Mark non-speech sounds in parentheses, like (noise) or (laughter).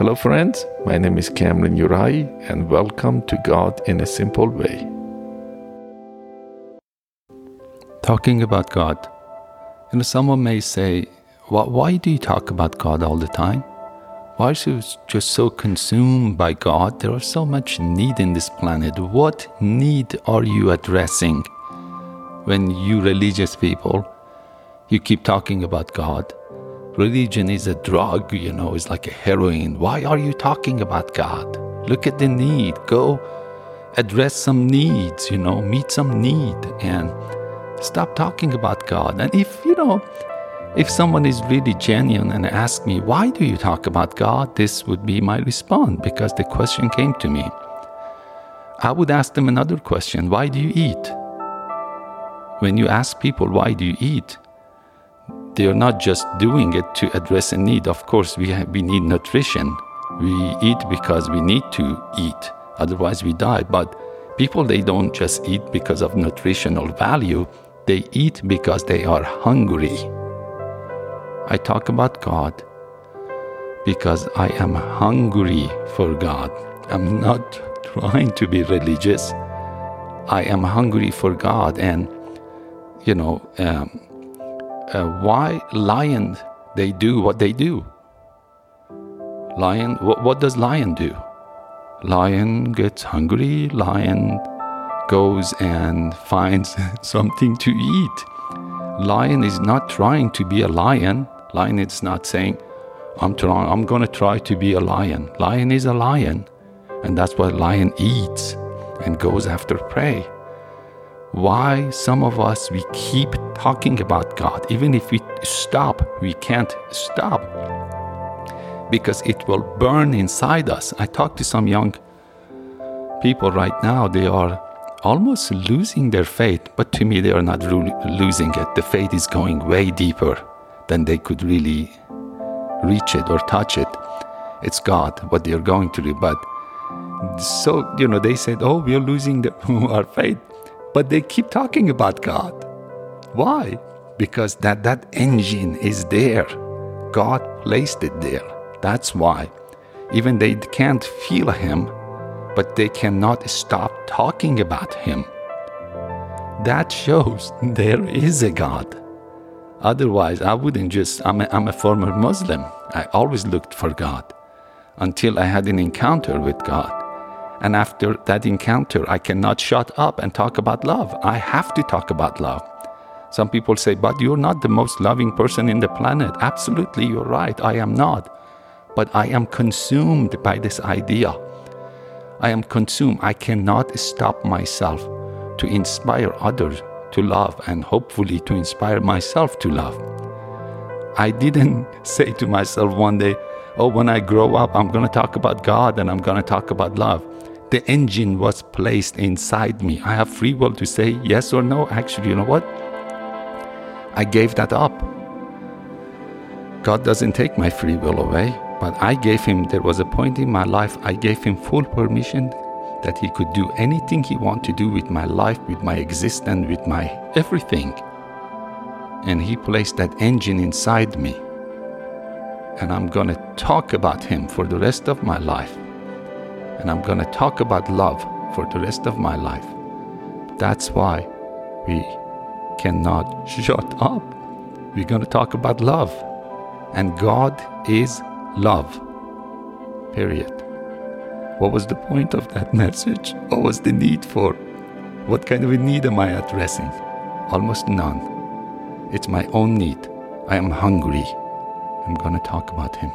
Hello, friends. My name is Kamran Yaraei, and welcome to God in a Simple Way. Talking about God. You know, someone may say, Why do you talk about God all the time? Why are you just so consumed by God? There is so much need in this planet. What need are you addressing when you religious people you keep talking about God? Religion is a drug, you know, it's like a heroin. Why are you talking about God? Look at the need. Go address some needs, you know, meet some need and stop talking about God. And if, you know, if someone is really genuine and ask me, why do you talk about God? This would be my response because the question came to me. I would ask them another question why do you eat? When you ask people, why do you eat? They are not just doing it to address a need. Of course, we, have, we need nutrition. We eat because we need to eat, otherwise, we die. But people, they don't just eat because of nutritional value, they eat because they are hungry. I talk about God because I am hungry for God. I'm not (laughs) trying to be religious. I am hungry for God. And, you know, um, uh, why lion they do what they do? Lion, what, what does lion do? Lion gets hungry, lion goes and (laughs) finds (laughs) something to eat. Lion is not trying to be a lion. Lion is not saying, I'm trying, I'm gonna try to be a lion. Lion is a lion, and that's what lion eats and goes after prey. Why some of us we keep talking about God, even if we stop, we can't stop because it will burn inside us. I talk to some young people right now, they are almost losing their faith, but to me, they are not really losing it. The faith is going way deeper than they could really reach it or touch it. It's God, what they are going to do. But so, you know, they said, oh, we are losing the, (laughs) our faith. But they keep talking about God. Why? Because that, that engine is there. God placed it there. That's why. Even they can't feel Him, but they cannot stop talking about Him. That shows (laughs) there is a God. Otherwise, I wouldn't just, I'm a, I'm a former Muslim. I always looked for God until I had an encounter with God. And after that encounter, I cannot shut up and talk about love. I have to talk about love. Some people say, but you're not the most loving person in the planet. Absolutely, you're right. I am not. But I am consumed by this idea. I am consumed. I cannot stop myself to inspire others to love and hopefully to inspire myself to love. I didn't (laughs) say to myself one day, oh, when I grow up, I'm going to talk about God and I'm going to talk about love. The engine was placed inside me. I have free will to say yes or no. Actually, you know what? I gave that up. God doesn't take my free will away, but I gave him, there was a point in my life, I gave him full permission that he could do anything he wanted to do with my life, with my existence, with my everything. And he placed that engine inside me. And I'm going to talk about him for the rest of my life. And I'm going to talk about love for the rest of my life. That's why we cannot shut up. We're going to talk about love. And God is love. Period. What was the point of that (laughs) message? What was the need for? What kind of a need am I addressing? Almost none. It's my own need. I am hungry. I'm going to talk about Him.